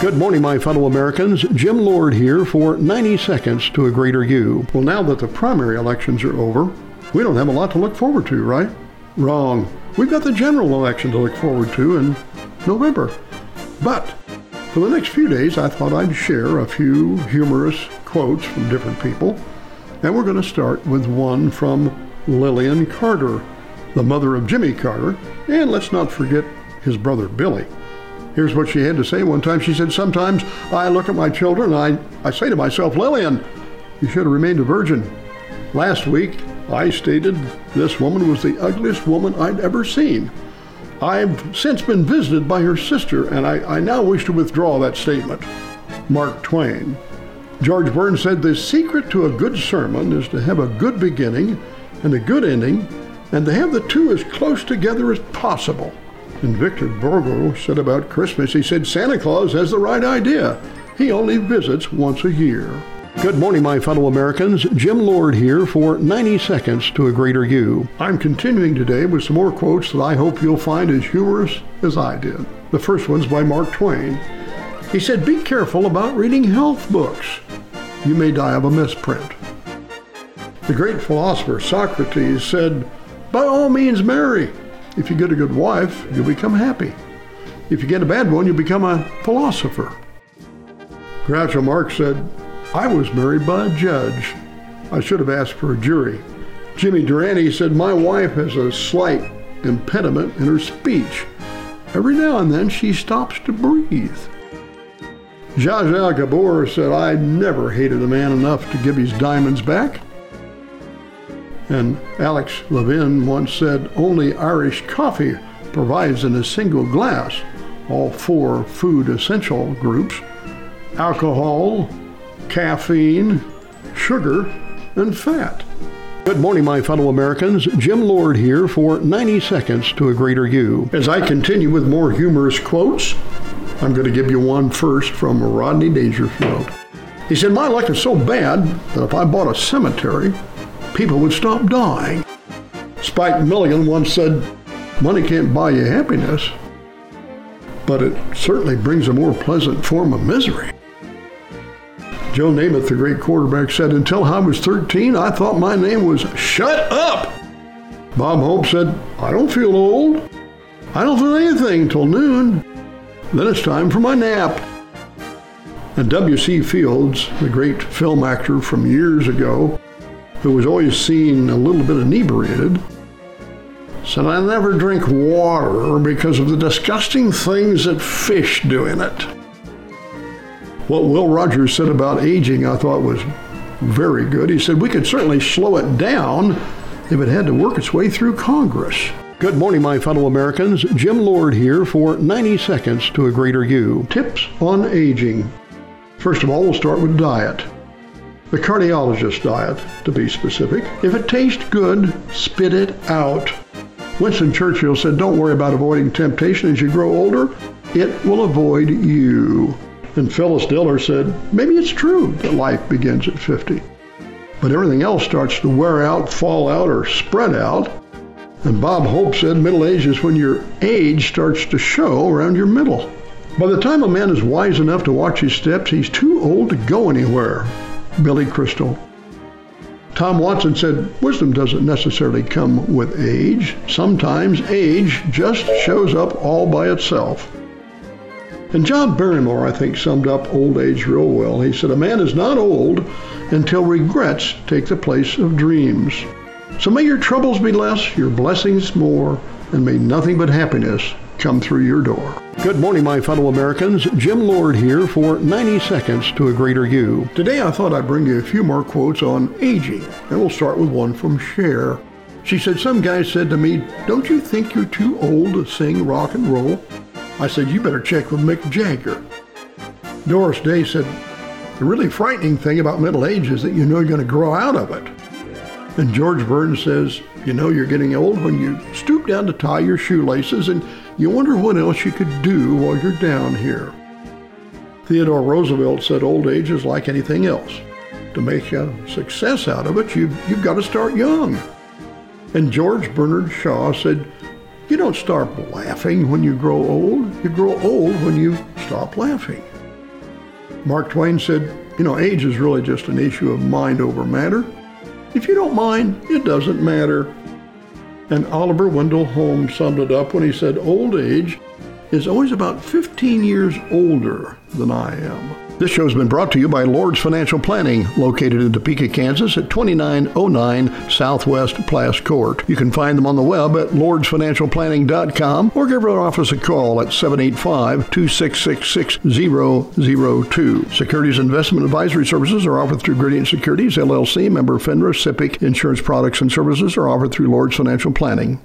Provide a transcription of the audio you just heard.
Good morning, my fellow Americans. Jim Lord here for 90 Seconds to a Greater You. Well, now that the primary elections are over, we don't have a lot to look forward to, right? Wrong. We've got the general election to look forward to in November. But for the next few days, I thought I'd share a few humorous quotes from different people. And we're going to start with one from Lillian Carter, the mother of Jimmy Carter, and let's not forget his brother Billy. Here's what she had to say one time. She said, Sometimes I look at my children and I, I say to myself, Lillian, you should have remained a virgin. Last week, I stated this woman was the ugliest woman I'd ever seen. I've since been visited by her sister, and I, I now wish to withdraw that statement. Mark Twain. George Burns said, The secret to a good sermon is to have a good beginning and a good ending, and to have the two as close together as possible. And Victor Borge said about Christmas, he said, Santa Claus has the right idea. He only visits once a year. Good morning, my fellow Americans. Jim Lord here for 90 Seconds to a Greater You. I'm continuing today with some more quotes that I hope you'll find as humorous as I did. The first one's by Mark Twain. He said, Be careful about reading health books. You may die of a misprint. The great philosopher Socrates said, By all means marry. If you get a good wife, you'll become happy. If you get a bad one, you'll become a philosopher. Groucho Marx said, I was married by a judge. I should have asked for a jury. Jimmy Durante said, My wife has a slight impediment in her speech. Every now and then she stops to breathe. Zsa Zsa Gabor said, I never hated a man enough to give his diamonds back. And Alex Levin once said, only Irish coffee provides in a single glass all four food essential groups alcohol, caffeine, sugar, and fat. Good morning, my fellow Americans. Jim Lord here for 90 Seconds to a Greater You. As I continue with more humorous quotes, I'm going to give you one first from Rodney Dangerfield. He said, My luck is so bad that if I bought a cemetery, people would stop dying. Spike Milligan once said, Money can't buy you happiness, but it certainly brings a more pleasant form of misery. Joe Namath, the great quarterback, said, Until I was 13, I thought my name was Shut Up. Bob Hope said, I don't feel old. I don't feel anything till noon. Then it's time for my nap. And W.C. Fields, the great film actor from years ago, who was always seen a little bit inebriated, said, I never drink water because of the disgusting things that fish do in it. What Will Rogers said about aging, I thought was very good. He said, We could certainly slow it down if it had to work its way through Congress. Good morning, my fellow Americans. Jim Lord here for 90 Seconds to a Greater You. Tips on aging. First of all, we'll start with diet. The cardiologist diet, to be specific. If it tastes good, spit it out. Winston Churchill said, Don't worry about avoiding temptation as you grow older, it will avoid you. And Phyllis Diller said, Maybe it's true that life begins at 50, but everything else starts to wear out, fall out, or spread out. And Bob Hope said, Middle age is when your age starts to show around your middle. By the time a man is wise enough to watch his steps, he's too old to go anywhere. Billy Crystal. Tom Watson said, Wisdom doesn't necessarily come with age. Sometimes age just shows up all by itself. And John Barrymore, I think, summed up old age real well. He said, A man is not old until regrets take the place of dreams. So may your troubles be less, your blessings more, and may nothing but happiness come through your door. Good morning, my fellow Americans. Jim Lord here for 90 Seconds to a Greater You. Today I thought I'd bring you a few more quotes on aging, and we'll start with one from Cher. She said, Some guy said to me, Don't you think you're too old to sing rock and roll? I said, You better check with Mick Jagger. Doris Day said, The really frightening thing about middle age is that you know you're going to grow out of it. And George Burns says, You know you're getting old when you stoop down to tie your shoelaces and you wonder what else you could do while you're down here. Theodore Roosevelt said old age is like anything else. To make a success out of it, you've, you've got to start young. And George Bernard Shaw said, You don't start laughing when you grow old. You grow old when you stop laughing. Mark Twain said, you know, age is really just an issue of mind over matter. If you don't mind, it doesn't matter. And Oliver Wendell Holmes summed it up when he said, Old age is always about 15 years older than I am. This show has been brought to you by Lord's Financial Planning, located in Topeka, Kansas at 2909 Southwest Plass Court. You can find them on the web at lordsfinancialplanning.com or give our office a call at 785 266 6002. Securities investment advisory services are offered through Gradient Securities, LLC, member FINRA, SIPC. Insurance products and services are offered through Lord's Financial Planning.